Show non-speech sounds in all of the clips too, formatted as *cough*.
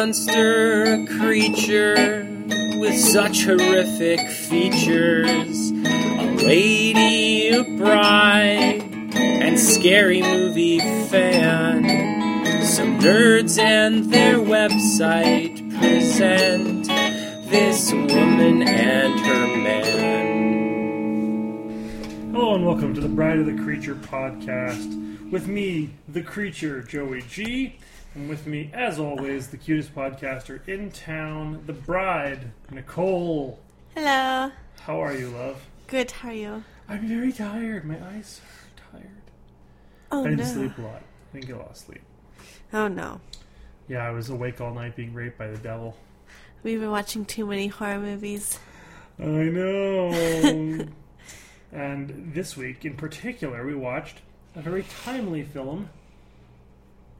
monster, a creature with such horrific features. A lady, a bride, and scary movie fan. Some nerds and their website present this woman and her man. Hello and welcome to the Bride of the Creature podcast. With me, the creature, Joey G. And with me, as always, the cutest podcaster in town, the bride, Nicole. Hello. How are you, love? Good. How are you? I'm very tired. My eyes are tired. Oh I didn't no. sleep a lot. I didn't get a lot of sleep. Oh no. Yeah, I was awake all night being raped by the devil. We've been watching too many horror movies. I *laughs* know. and this week, in particular, we watched a very timely film.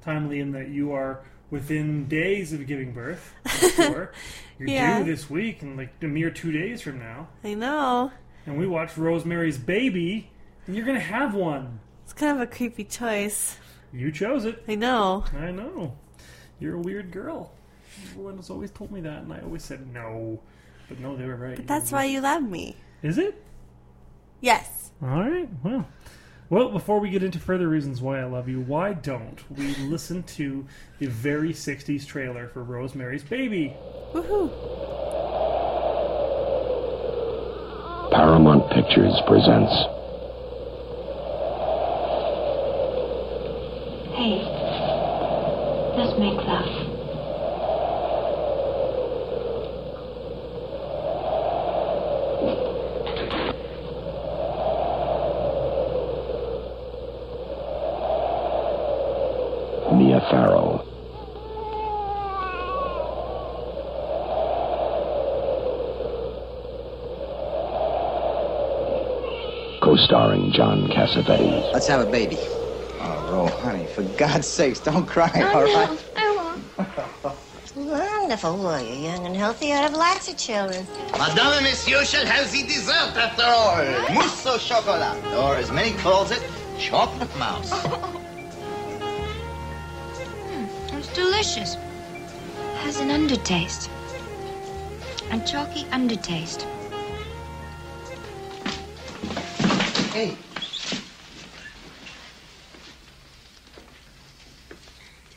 Timely in that you are within days of giving birth. *laughs* Sure. You're Yeah. due this week and like a mere two days from now. I know. And we watched Rosemary's Baby, and you're going to have one. It's kind of a creepy choice. You chose it. I know. I know. You're a weird girl. Everyone has always told me that, and I always said no. But no, they were right. But that's why you love me. Is it? Yes. All right. Well, well. Before we get into further reasons why I love you, why don't we listen to the very '60s trailer for Rosemary's Baby? Woohoo. Paramount Pictures presents Hey, let's make love. Mia Farrow, co-starring John Cassavetes, Let's have a baby. Oh, Ro, honey, for God's sakes, don't cry, all right? I won't. Wonderful, were you? Young and healthy, I'd have lots of children. Madame and Monsieur shall have the dessert after all. Mousse au chocolat, or as Minnie calls it, chocolate mouse. *laughs* It's delicious. Has an undertaste. A chalky undertaste. Hey,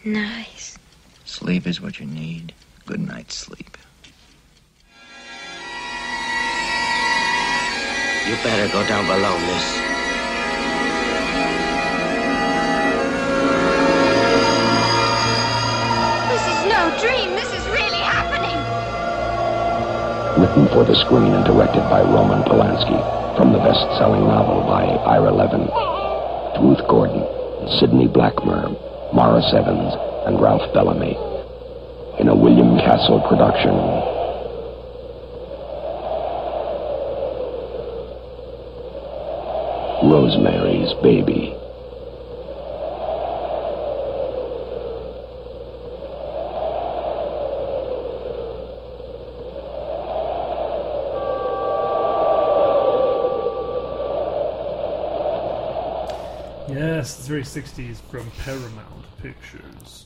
Nice. sleep is what you need. Good night's sleep. You better go down below, miss. This is no dream. This is really happening. written for the screen and directed by Roman Polanski, from the best-selling novel by Ira Levin, Ruth Gordon, Sidney Blackmer, Maurice Evans, and Ralph Bellamy. In a William Castle production, Rosemary's Baby. Yes, it's very '60s from Paramount Pictures.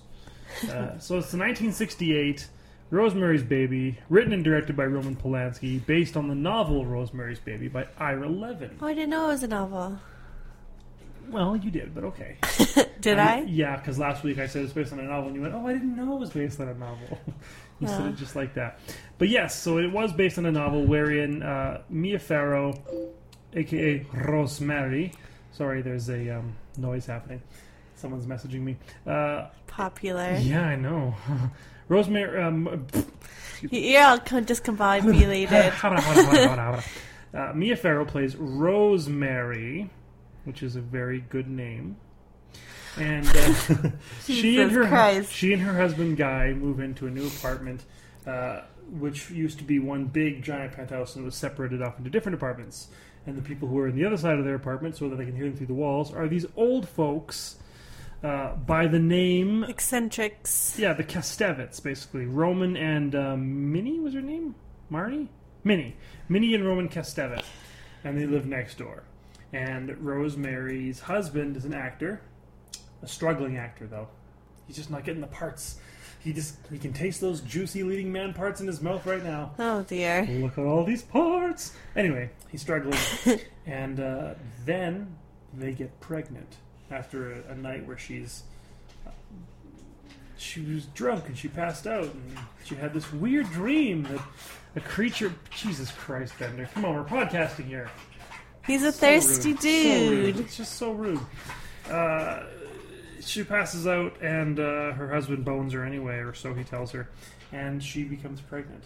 Uh, *laughs* so it's the 1968 Rosemary's Baby, written and directed by Roman Polanski, based on the novel Rosemary's Baby by Ira Levin. Oh, I didn't know it was a novel. Well, you did, but okay. *laughs* Did Um, I? Yeah, because last week I said it's based on a novel, and you went, "Oh, I didn't know it was based on a novel." *laughs* you said it just like that. But yes, so it was based on a novel wherein uh, Mia Farrow, aka Rosemary, sorry, there's a um, noise happening. Someone's messaging me. Uh, Popular. yeah, I know. *laughs* Rosemary. Um, You're all con- discombobulated. *laughs* *laughs* uh, Mia Farrow plays Rosemary, which is a very good name. And uh, she and her Christ. she and her husband Guy move into a new apartment, uh, which used to be one big giant penthouse and was separated off into different apartments. And the people who are in the other side of their apartment, so that they can hear them through the walls, are these old folks uh, by the name Eccentrics. yeah, the Castevets, basically. Roman and um, Minnie was her name? Marnie? Minnie. Minnie and Roman Castevet. And they live next door. And Rosemary's husband is an actor. A struggling actor, though. He's just not getting the parts. He just he can taste those juicy leading man parts in his mouth right now. Oh dear. Look at all these parts. Anyway, he's struggling, *laughs* and uh, then they get pregnant after a, a night where she's she was drunk and she passed out and she had this weird dream that a creature. Jesus Christ, Bender! Come on, we're podcasting here. He's a So thirsty rude. So dude. It's just so rude. Uh, she passes out, and uh, her husband bones her anyway, or so he tells her, and she becomes pregnant.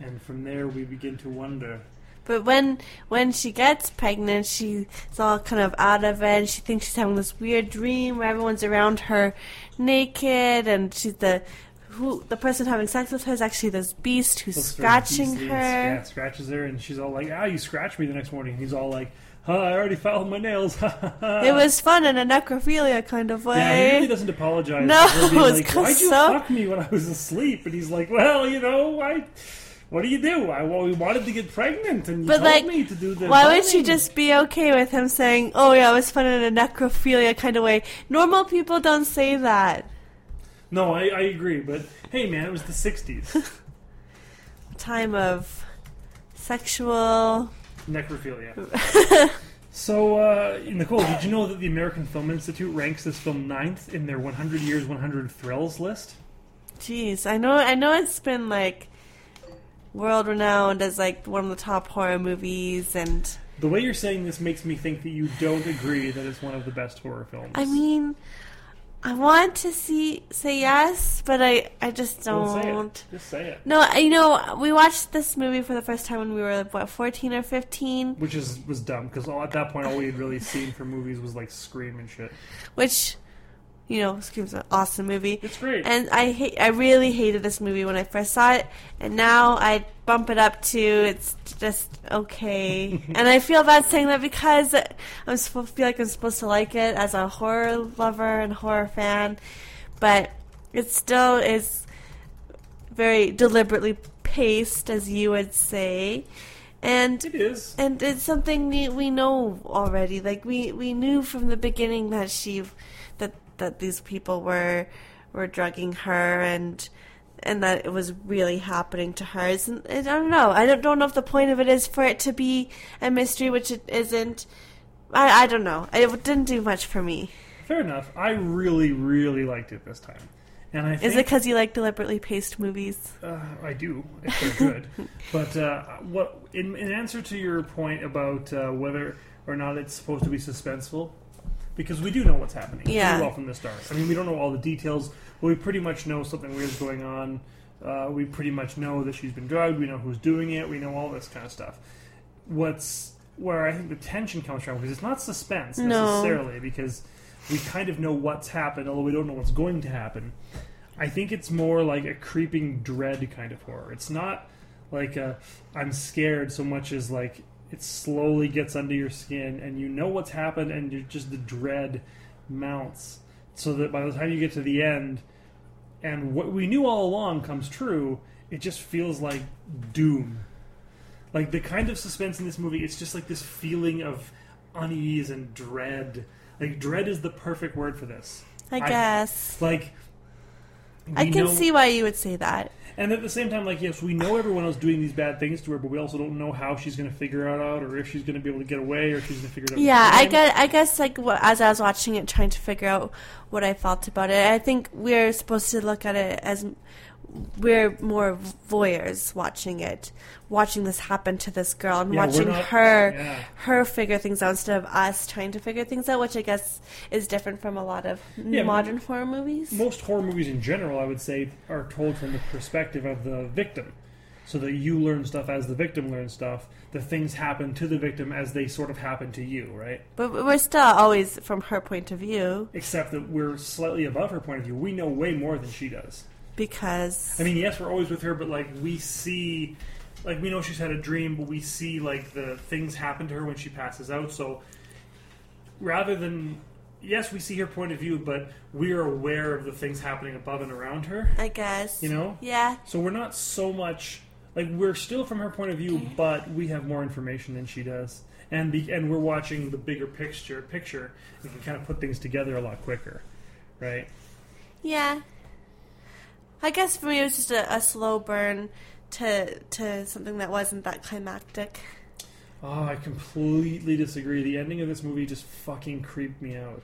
And from there, we begin to wonder. But when when she gets pregnant, she's all kind of out of it. And she thinks she's having this weird dream where everyone's around her naked, and she's the who the person having sex with her is actually this beast who's scratching her. Yeah, scratches her, and she's all like, "Ah, you scratched me the next morning." He's all like, "Huh, I already filed my nails." *laughs* It was fun in a necrophilia kind of way. Yeah, he really doesn't apologize. No, for her being it's like, why'd you so- fuck me when I was asleep? And he's like, well, you know, I. What do you do? I well, we wanted to get pregnant, and you But told like, me to do the. why would she just be okay with him saying, "Oh yeah, it was fun in a necrophilia kind of way"? Normal people don't say that. No, I, I agree, but hey, man, it was the '60s. *laughs* Time of sexual. Necrophilia. *laughs* so, uh, Nicole, did you know that the American Film Institute ranks this film ninth in their 100 Years, 100 Thrills list? Jeez, I know. I know it's been like world renowned as like one of the top horror movies, and The way you're saying this makes me think that you don't agree that it's one of the best horror films. I mean, I want to see say yes, but I I just Don't say it. don't. Just say it. No, I- you know, we watched this movie for the first time when we were what fourteen or fifteen, Which is was dumb because at that point all we had really seen for movies was like Scream and shit. which. You know, Scream's an awesome movie. It's great. And I hate, I really hated this movie when I first saw it, and now I bump it up to it's just okay. *laughs* and I feel bad saying that because I'm supposed to feel like I'm supposed to like it as a horror lover and horror fan, but it still is very deliberately paced, as you would say. And It is. and it's something we, we know already. Like we, we knew from the beginning that she that these people were were drugging her and and that it was really happening to her. It's, I don't know. I don't, don't know if the point of it is for it to be a mystery, which it isn't. I, I don't know. It didn't do much for me. Fair enough. I really, really liked it this time. And I think, Is it because you like deliberately paced movies? Uh, I do, if they're good. *laughs* but uh, what, in, in answer to your point about uh, whether or not it's supposed to be suspenseful, because we do know what's happening Yeah. pretty well from the start. I mean, we don't know all the details, but we pretty much know something weird's going on. Uh, we pretty much know that she's been drugged. We know who's doing it. We know all this kind of stuff. What's where I think the tension comes from because it's not suspense No. necessarily because we kind of know what's happened, although we don't know what's going to happen. I think it's more like a creeping dread kind of horror. It's not like a I'm scared so much as like it slowly gets under your skin and you know what's happened and you're just the dread mounts so that by the time you get to the end and what we knew all along comes true, it just feels like doom. Like the kind of suspense in this movie, it's just like this feeling of unease and dread. Like dread is the perfect word for this. I guess. like I can know- see why you would say that. And at the same time, like yes, we know everyone else doing these bad things to her, but we also don't know how she's going to figure it out, or if she's going to be able to get away, or if she's going to figure it out. Yeah, I guess, I guess like as I was watching it, trying to figure out what I felt about it, I think we're supposed to look at it as we're more voyeurs watching it, watching this happen to this girl and Yeah, watching not- her yeah. her figure things out instead of us trying to figure things out, which I guess is different from a lot of Yeah, modern horror movies. Most horror movies in general, I would say, are told from the perspective of the victim. So that you learn stuff as the victim learns stuff. The things happen to the victim as they sort of happen to you, right? But we're still always from her point of view Except that we're slightly above her point of view. We know way more than she does. Because I mean, yes, we're always with her, but like we see, like we know she's had a dream, but we see like the things happen to her when she passes out. So rather than yes, we see her point of view, but we are aware of the things happening above and around her. I guess You know? yeah. So we're not so much like we're still from her point of view, but we have more information than she does, and be, and we're watching the bigger picture. Picture, we can kind of put things together a lot quicker, right? Yeah. I guess for me it was just a, a slow burn to to something that wasn't that climactic. Oh, I completely disagree. The ending of this movie just fucking creeped me out.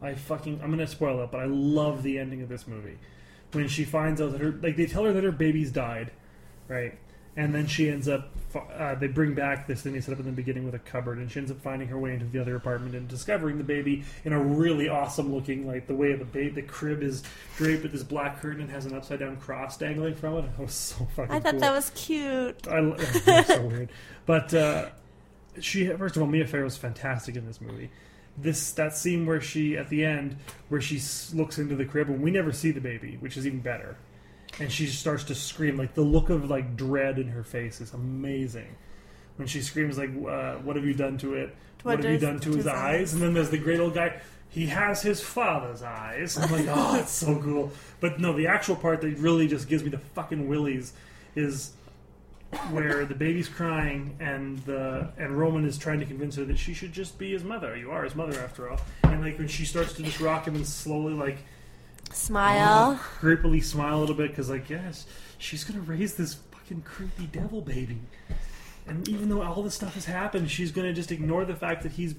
I fucking I'm gonna spoil it, but I love the ending of this movie when she finds out that her like they tell her that her baby's died, right? And then she ends up uh, they bring back this thing they set up in the beginning with a cupboard, and she ends up finding her way into the other apartment and discovering the baby in a really awesome looking like the way the baby the crib is draped with this black curtain and has an upside down cross dangling from it. *laughs* That was so fucking. I thought cool. that was cute. I, *laughs* that's so weird. But uh, she, first of all, Mia Farrow was fantastic in this movie. This that scene where she at the end where she looks into the crib and we never see the baby, which is even better. And she starts to scream like the look of like dread in her face is amazing. When she screams like, uh, "What have you done to it? What, What have you done to to his his eyes?" eyes? And then there's the great old guy. He has his father's eyes. I'm like, oh, that's so cool. But no, the actual part that really just gives me the fucking willies is where the baby's crying and the and Roman is trying to convince her that she should just be his mother. You are his mother after all. And like when she starts to just rock him and slowly like Smile. Oh, creepily smile a little bit because like yes, she's gonna raise this fucking creepy devil baby. And even though all this stuff has happened, she's gonna just ignore the fact that he's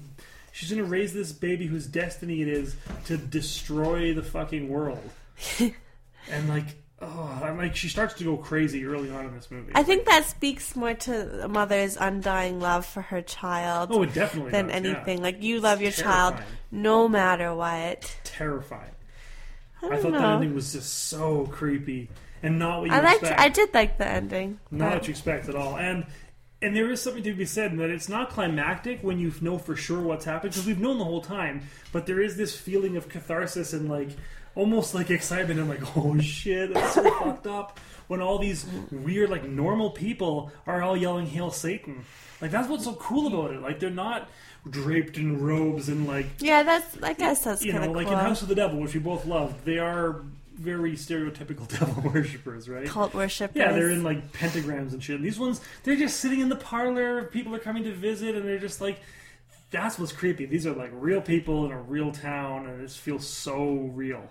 she's gonna raise this baby whose destiny it is to destroy the fucking world. *laughs* and like oh, I'm like she starts to go crazy early on in this movie. I think that speaks more to a mother's undying love for her child. Oh, it definitely than does, yeah. anything. Like you love your It's child no matter what. terrifying. I I, thought that know. ending was just so creepy and not what you I liked. expect. I did like the ending. Not but- what you expect at all. And and there is something to be said in that it's not climactic when you know for sure what's happened because we've known the whole time. But there is this feeling of catharsis and like almost like excitement and like *laughs* oh shit, that's so *laughs* fucked up. When all these weird like normal people are all yelling "Hail Satan!" Like that's what's so cool about it. Like they're not draped in robes and like Yeah, that's. I guess that's you kind know, of like cool. in House of the Devil, which we both loved, they are very stereotypical *laughs* devil worshippers, right? Cult worshippers. Yeah, they're in like pentagrams and shit. And these ones, they're just sitting in the parlor. People are coming to visit, and they're just like, that's what's creepy. These are like real people in a real town, and it just feels so real.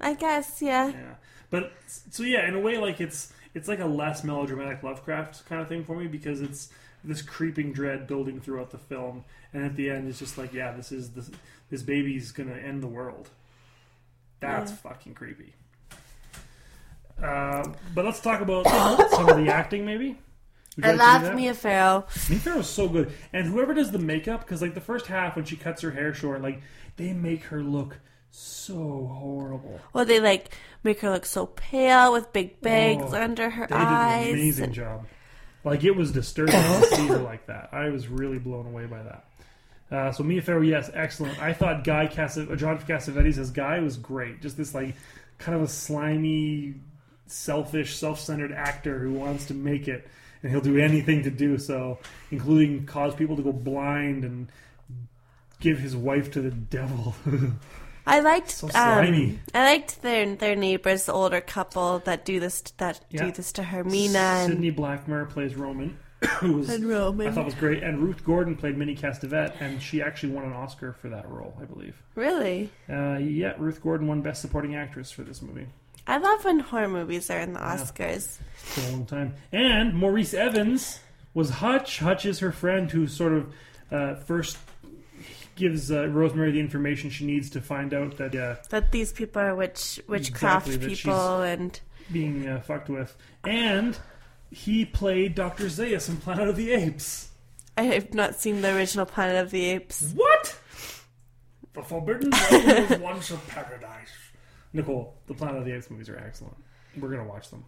I guess. Yeah. Yeah, but so yeah, in a way, like it's it's like a less melodramatic Lovecraft kind of thing for me because it's this creeping dread building throughout the film, and at the end, it's just like, yeah, this is this this baby's gonna end the world. That's Yeah. fucking creepy. Uh, but let's talk about *coughs* some of the acting, maybe. I like to do loved? Mia Farrow. Mia Farrow's so good, and whoever does the makeup, because like the first half when she cuts her hair short, like they make her look so horrible. Well, they like make her look so pale with big bags Oh, under her they did eyes. an amazing and- job. Like it was disturbing to see her like that. I was really blown away by that. Uh, so Mia Farrow, yes, excellent. I thought Guy Cassav- uh, John Cassavetes as Guy was great. Just this like kind of a slimy, selfish, self-centered actor who wants to make it, and he'll do anything to do so, including cause people to go blind and give his wife to the devil. *laughs* I liked. So um, slimy. I liked their their neighbors, the older couple that do this that Yeah. do this to her. Mina and Blackmer plays Roman, *coughs* who was And Roman. I thought was great, and Ruth Gordon played Minnie Castevet, and she actually won an Oscar for that role, I believe. really. Uh, yeah, Ruth Gordon won Best Supporting Actress for this movie. I love when horror movies are in the Oscars. for a long time. And Maurice Evans was Hutch. Hutch is her friend who sort of uh, first gives uh, Rosemary the information she needs to find out that uh, That these people are witch witchcraft Exactly, people, and being uh, fucked with. And he played Dr. Zaius in Planet of the Apes. I have not seen the original Planet of the Apes. What? The Forbidden Zone was once a paradise. Nicole, the Planet of the Apes movies are excellent. We're going to watch them.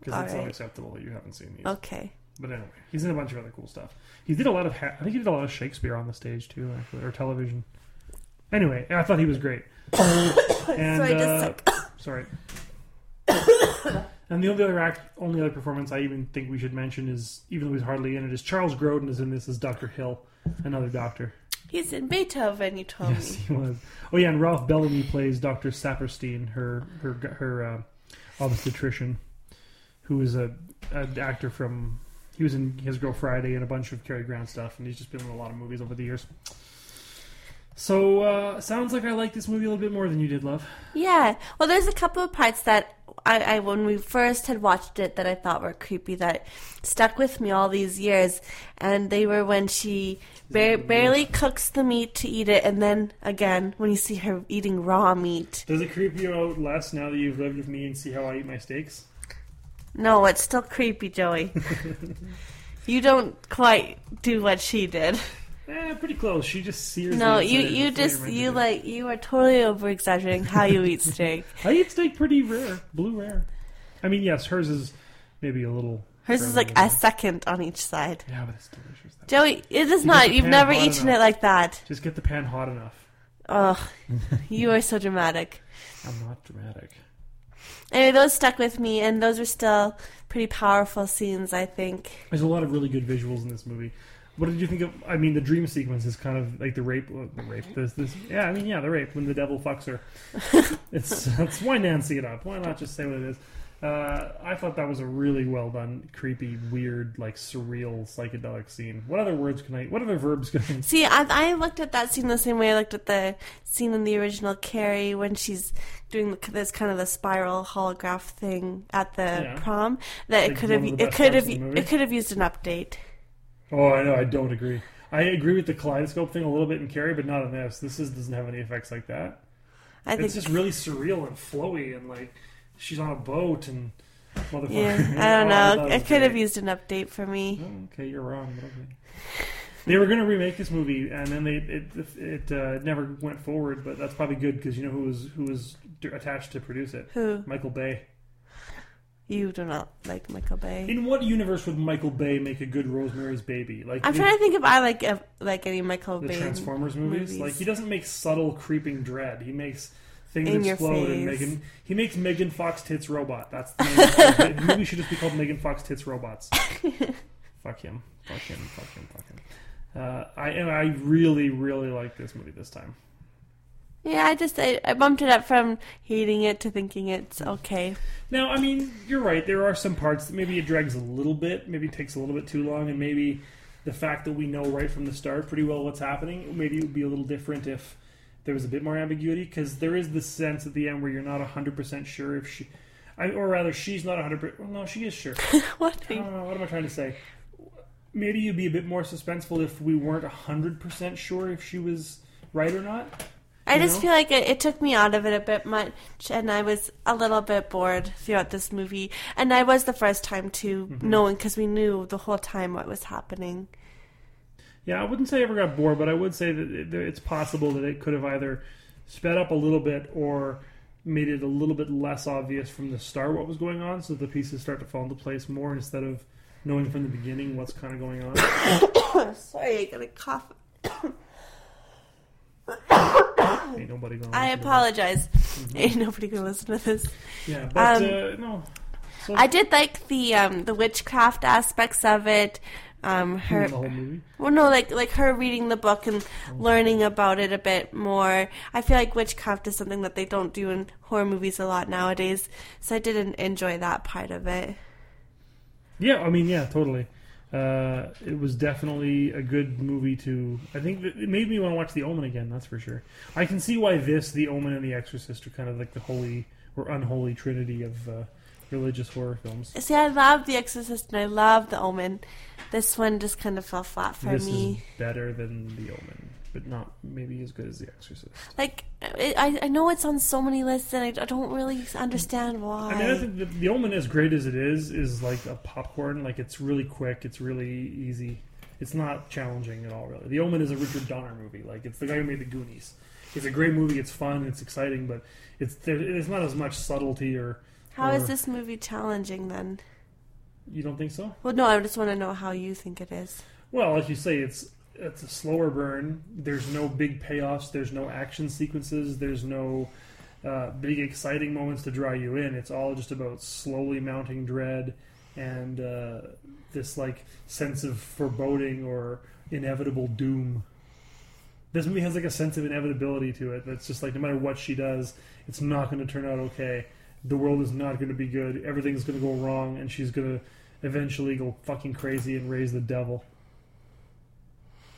Because it's Alright. unacceptable that you haven't seen these. Okay. But anyway, he's in a bunch of other cool stuff. He did a lot of, ha- I think he did a lot of Shakespeare on the stage too, actually, or television. Anyway, I thought he was great. *coughs* and uh, *coughs* sorry. and the only other act, only other performance I even think we should mention is, even though he's hardly in it, is Charles Grodin is in this as Doctor Hill, another doctor. He's in Beethoven. You told Yes, me. he was. Oh yeah, and Ralph Bellamy plays Doctor Saperstein, her her her uh, obstetrician, who is a an actor from. He was in His Girl Friday and a bunch of Cary Grant stuff, and he's just been in a lot of movies over the years. So uh, sounds like I like this movie a little bit more than you did, love. Yeah. Well, there's a couple of parts that I, I when we first had watched it that I thought were creepy that stuck with me all these years, and they were when she ba- barely cooks the meat to eat it, and then again when you see her eating raw meat. Does it creep you out less now that you've lived with me and see how I eat my steaks? No, it's still creepy, Joey. *laughs* you don't quite do what she did. Eh, pretty close. She just sears. No, you you just you it. like you are totally over exaggerating how you eat steak. *laughs* I eat steak pretty rare, blue rare. I mean, yes, hers is maybe a little. Hers is like a second on each side. Yeah, but it's delicious. Joey, it is You not. You've never eaten enough. it like that. Just get the pan hot enough. Ugh, *laughs* you are so dramatic. I'm not dramatic. Anyway, those stuck with me, and those are still pretty powerful scenes. I think. There's a lot of really good visuals in this movie. What did you think of? I mean, the dream sequence is kind of like the rape. The rape. This, this. Yeah, I mean, yeah, the rape when the devil fucks her. *laughs* it's that's why Nancy it up. Why not just say what it is? Uh, I thought that was a really well done, creepy, weird, like surreal, psychedelic scene. What other words can I? What other verbs can I? See, I, I looked at that scene the same way I looked at the scene in the original Carrie when she's doing this kind of the spiral holograph thing at the Yeah. prom. That it could have it could have of the movie. it could have used an update. Oh, I know. I don't agree. I agree with the kaleidoscope thing a little bit in Carrie, but not in this. This is, doesn't have any effects like that. I think it's just really surreal and flowy, and like she's on a boat and motherfucker. yeah, *laughs* Oh, I don't know. it It was could have used an update for me. Oh, okay, you're wrong. Okay. They were going to remake this movie, and then they it it uh, never went forward. But that's probably good because you know who was who was d- attached to produce it. Who? Michael Bay. You do not like Michael Bay. In what universe would Michael Bay make a good Rosemary's Baby? Like I'm trying to think if I like if, like any Michael the Bay Transformers movies. Like he doesn't make subtle creeping dread. He makes things In explode and. Megan. He makes Megan Fox tits robot. That's the name. of the the movie should just be called Megan Fox tits robots. *laughs* fuck him. Fuck him. Fuck him. Fuck him. Uh, I and I really really like this movie this time. Yeah, I just I, I bumped it up from hating it to thinking it's okay. Now, I mean, you're right. There are some parts that maybe it drags a little bit, maybe it takes a little bit too long, and maybe the fact that we know right from the start pretty well what's happening, maybe it would be a little different if there was a bit more ambiguity, because there is this sense at the end where you're not 100% sure if she. I, or rather, she's not 100%. Well, no, she is sure. *laughs* what? I don't know, what am I trying to say? Maybe you'd be a bit more suspenseful if we weren't 100% sure if she was right or not. I just know? feel like it, it took me out of it a bit much, and I was a little bit bored throughout this movie. And I was the first time to Mm-hmm. knowing because we knew the whole time what was happening. Yeah, I wouldn't say I ever got bored, but I would say that it's possible that it could have either sped up a little bit or made it a little bit less obvious from the start what was going on, so the pieces start to fall into place more instead of knowing from the beginning what's kind of going on. *coughs* Sorry, I got a cough. *coughs* Ain't nobody going. I apologize. Ain't nobody gonna listen to this. Yeah, but Um, uh, no. So, I did like the um, the witchcraft aspects of it. Um, her. Well, no, like like her reading the book and learning about it a bit more. I feel like witchcraft is something that they don't do in horror movies a lot nowadays. So I didn't enjoy that part of it. Yeah, I mean, yeah, totally. Uh, it was definitely a good movie to. I think it made me want to watch The Omen again. That's for sure. I can see why this, The Omen, and The Exorcist are kind of like the holy or unholy trinity of uh, religious horror films. See, I love The Exorcist and I love The Omen. This one just kind of fell flat for this me. is better than The Omen, but not maybe as good as The Exorcist. Like, I I know it's on so many lists and I, I don't really understand why. I mean, I think the, the Omen, as great as it is, is like a popcorn. Like it's really quick. It's really easy. It's not challenging at all, really. The Omen is a Richard Donner movie. Like it's the guy who made the Goonies. It's a great movie. It's fun. It's exciting, but it's there, it's not as much subtlety or. How is or- this movie challenging then? You don't think so? Well, no, I just want to know how you think it is. Well, as you say, it's it's a slower burn. There's no big payoffs. There's no action sequences. There's no uh, big exciting moments to draw you in. It's all just about slowly mounting dread and uh, this like sense of foreboding or inevitable doom. This movie has like a sense of inevitability to it. That's just like no matter what she does, it's not going to turn out okay. The world is not going to be good. Everything's going to go wrong, and she's going to eventually go fucking crazy and raise the devil.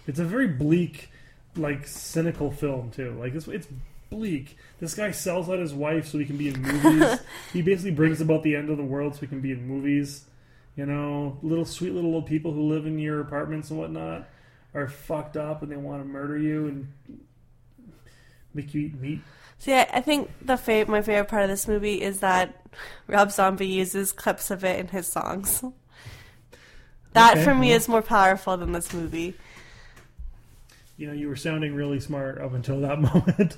It's a very bleak, like cynical film too. Like it's it's bleak. This guy sells out his wife so he can be in movies. *laughs* he basically brings about the end of the world so he can be in movies. You know, little sweet little old people who live in your apartments and whatnot are fucked up and they want to murder you and make you eat meat. See, I, I think the fa- my favorite part of this movie is that Rob Zombie uses clips of it in his songs. That Okay, for me well. is more powerful than this movie. You know, you were sounding really smart up until that *laughs* moment.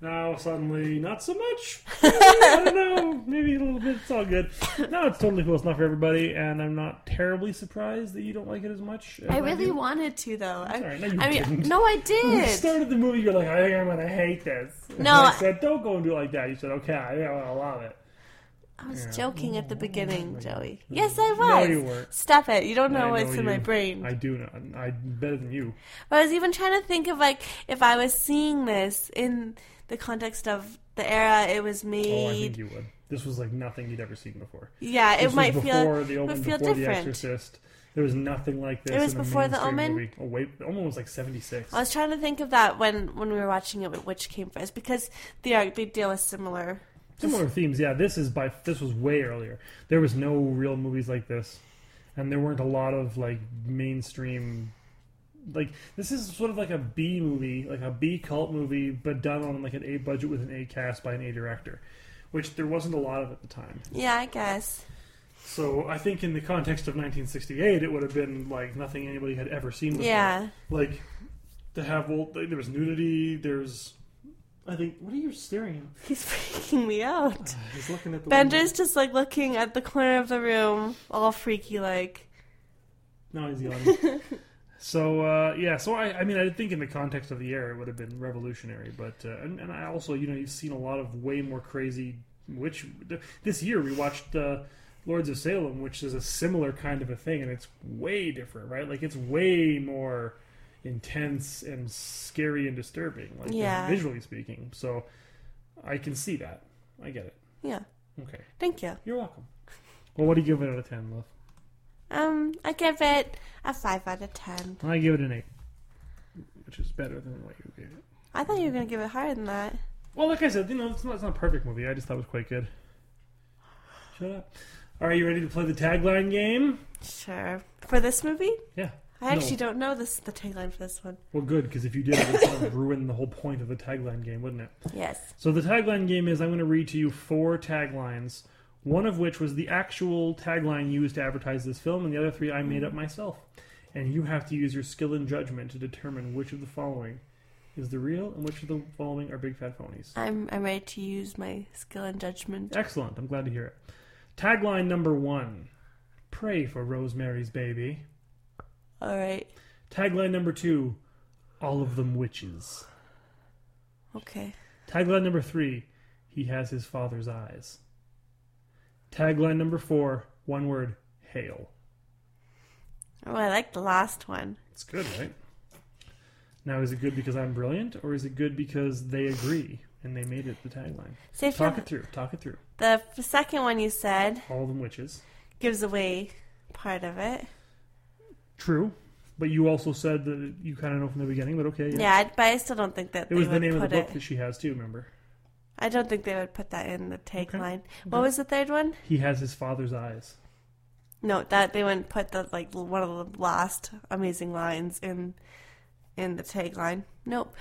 Now suddenly, not so much. *laughs* I don't know. Maybe a little bit. It's all good. No, it's totally cool. It's not for everybody, and I'm not terribly surprised that you don't like it as much. As I really do. wanted to though. I, Sorry, no, you I mean, didn't. no, I *laughs* When we did. started the movie, you're like, I think I'm gonna hate this. *laughs* And No, I I- said, don't go and do it like that. You said, okay, I think I'm gonna love it. I was Yeah. joking at the mm-hmm. beginning, mm-hmm. Joey. Mm-hmm. Yes, I was. No, you weren't. Stop it. You don't know I what's in my brain. I do know. I'm better than you. But I was even trying to think of like if I was seeing this in the context of the era it was made. Oh, I think you would. This was like nothing you'd ever seen before. Yeah, it This was might before feel the Omen, feel before different. The Exorcist. There was nothing like this. It was in before The Omen? Movie. Oh wait, the Omen was like seventy six. I was trying to think of that when when we were watching it, which came first, because they are they deal with similar. Similar themes, yeah. This is by this was way earlier. There was no real movies like this, and there weren't a lot of like mainstream. Like this is sort of like a B movie, like a B cult movie, but done on like an A budget with an A cast by an A director, which there wasn't a lot of at the time. Yeah, I guess. So I think in the context of 1968, it would have been like nothing anybody had ever seen before. Yeah. Like to have well, there was nudity. There's, I think. What are you staring at? He's freaking me out. Uh, he's looking at the. Bender's just like looking at the corner of the room, all freaky like. No, he's yawning. *laughs* so uh, yeah, so I, I mean, I think in the context of the era, it would have been revolutionary. But uh, and, and I also, you know, you've seen a lot of way more crazy. Which this year we watched uh, Lords of Salem, which is a similar kind of a thing, and it's way different, right? Like it's way more intense and scary and disturbing, like Yeah. visually speaking. So I can see that. I get it. Yeah. Okay. Thank you. You're welcome. Well, what do you give it out of ten, love? Um, I give it a five out of ten. I give it an eight, which is better than what you gave it. I thought you were gonna give it higher than that. Well, like I said, you know, it's not, it's not a perfect movie. I just thought it was quite good. Shut up. All right, you ready to play the tagline game? Sure. For this movie? Yeah. I actually No. don't know this the tagline for this one. Well, good, because if you did, it would kind of ruin the whole point of the tagline game, wouldn't it? Yes. So the tagline game is I'm going to read to you four taglines, one of which was the actual tagline used to advertise this film, and the other three I made up myself. And you have to use your skill and judgment to determine which of the following is the real and which of the following are big fat phonies. I'm I'm ready to use my skill and judgment. Excellent. I'm glad to hear it. Tagline number one Pray for Rosemary's Baby. All right. Tagline number two All of them witches. Okay. Tagline number three He has his father's eyes. Tagline number four One word Hail. Oh, I like the last one. It's good, right? Now, is it good because I'm brilliant, or is it good because they agree and they made it the tagline? So Talk it through. Talk it through. The f- second one you said All of them witches. gives away part of it. True. But you also said that you kind of know from the beginning, but okay. Yeah, I, but I still don't think that It was the name of the book it. that she has too. Remember, I don't think they would put that in the tagline. What was the third one? he has his father's eyes. No, that they wouldn't put the like one of the last amazing lines in in the tagline. Nope.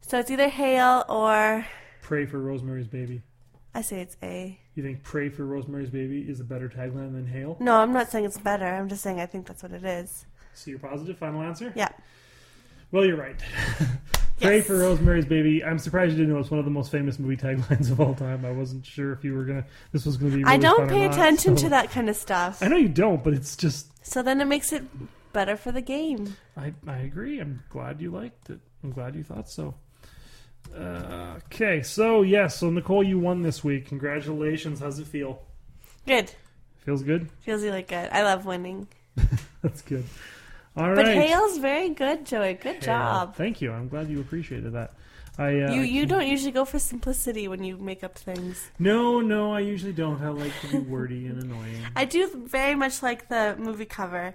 So it's either hail or Pray for Rosemary's Baby. I say it's A. You think "Pray for Rosemary's Baby" is a better tagline than "Hail"? No, I'm not saying it's better. I'm just saying I think that's what it is. So you're positive. Final answer. Yeah. Well, you're right. *laughs* Pray for Rosemary's Baby. I'm surprised you didn't know it's one of the most famous movie taglines of all time. I wasn't sure if you were gonna. This was gonna be. Really I don't pay not, attention so- to that kind of stuff. I know you don't, but it's just. So then it makes it better for the game. I I agree. I'm glad you liked it. I'm glad you thought so. Uh, okay, so yes, so Nicole, you won this week. Congratulations. How's it feel? Good. Feels good. Feels really good. I love winning. *laughs* That's good. All right. But Hail's very good, Joey. Good Hale. job. Thank you. I'm glad you appreciated that. I uh, you you don't usually go for simplicity when you make up things. No, no, I usually don't. I like to be wordy and annoying. *laughs* I do very much like the movie cover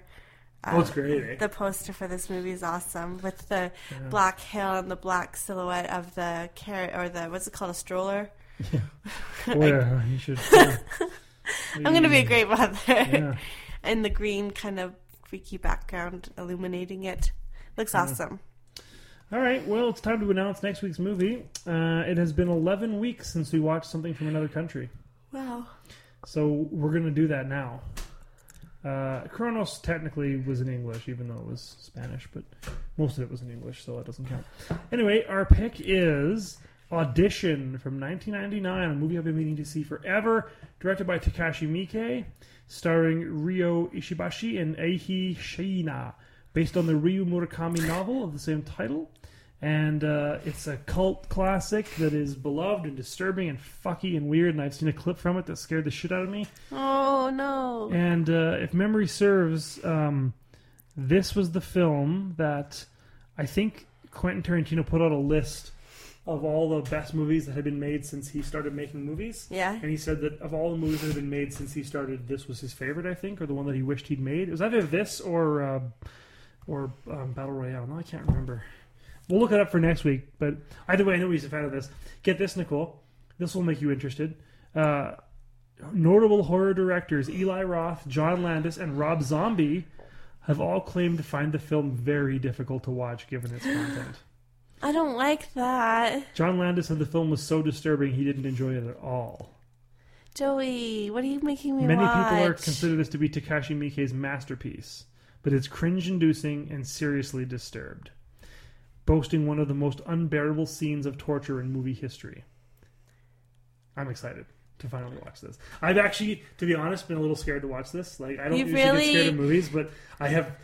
Oh, it's great, eh? The poster for this movie is awesome with the Yeah. black hill and the black silhouette of the carrot or the what's it called a stroller. Boy, uh, *laughs* you should. *laughs* I'm gonna be a great mother. Yeah. and the green kind of freaky background illuminating it looks Yeah. awesome. All right, well, it's time to announce next week's movie. Uh, it has been 11 weeks since we watched something from another country. Wow. So we're going to do that now. Uh, Cronos technically was in English, even though it was Spanish, but most of it was in English, so that doesn't count. Anyway, our pick is Audition from 1999, a movie I've been meaning to see forever, directed by Takashi Miike, starring Ryo Ishibashi and Eihi Shiina, based on the Ryu Murakami novel of the same title. And uh, it's a cult classic that is beloved and disturbing and fucky and weird. And I've seen a clip from it that scared the shit out of me. Oh no. And uh, if memory serves, um, this was the film that I think Quentin Tarantino put out a list of all the best movies that had been made since he started making movies. Yeah. And he said that of all the movies that had been made since he started, this was his favorite, I think, or the one that he wished he'd made. It was either this or uh, or um, Battle Royale. No, I can't remember. We'll look it up for next week. But either way, I know he's a fan of this. Get this, Nicole. This will make you interested. Uh, notable horror directors Eli Roth, John Landis, and Rob Zombie have all claimed to find the film very difficult to watch given its content. I don't like that. John Landis said the film was so disturbing he didn't enjoy it at all. Joey, what are you making me watch? Many watch? people are consider this to be Takashi Miike's masterpiece, but it's cringe-inducing and seriously disturbed, boasting one of the most unbearable scenes of torture in movie history. I'm excited to finally watch this. I've actually, to be honest, been a little scared to watch this. Like I don't You usually get scared of movies, but I have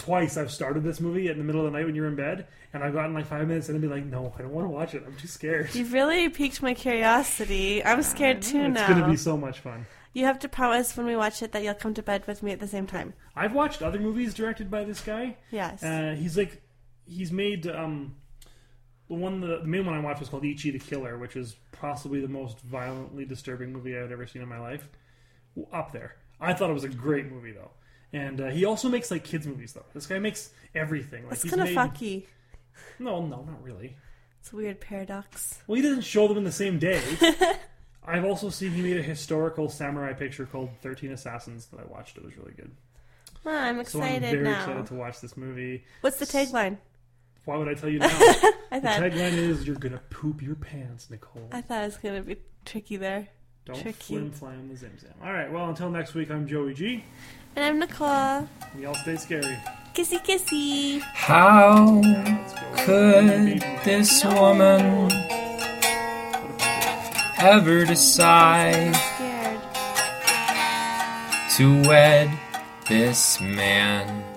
twice. I've started this movie in the middle of the night when you're in bed, and I've gotten like five minutes and I'd be like, "No, I don't want to watch it. I'm too scared." You've really piqued my curiosity. I'm scared too it's now. going to be so much fun. You have to promise when we watch it that you'll come to bed with me at the same time. I've watched other movies directed by this guy. Yes. Uh, he's like, he's made um, the one the, the main one I watched was called Ichi the Killer, which is possibly the most violently disturbing movie I've ever seen in my life. Up there. I thought it was a great movie though, and uh, he also makes like kids movies though. This guy makes everything. Like he's kind of made- fucky. No, no, not really. It's a weird paradox. Well, he doesn't show them in the same day. *laughs* I've also seen he made a historical samurai picture called Thirteen Assassins that I watched. It was really good. Well, I'm excited So I'm very now. excited to watch this movie. What's the tagline? Why would I tell you *laughs* now? I the tagline is "You're gonna poop your pants, Nicole." I thought it was gonna be tricky there. Don't tricky. flim flam the zim zam. All right. Well, until next week, I'm Joey G. And I'm Nicole. Y'all stay scary. Kissy kissy. How could this woman ever decide to wed this man?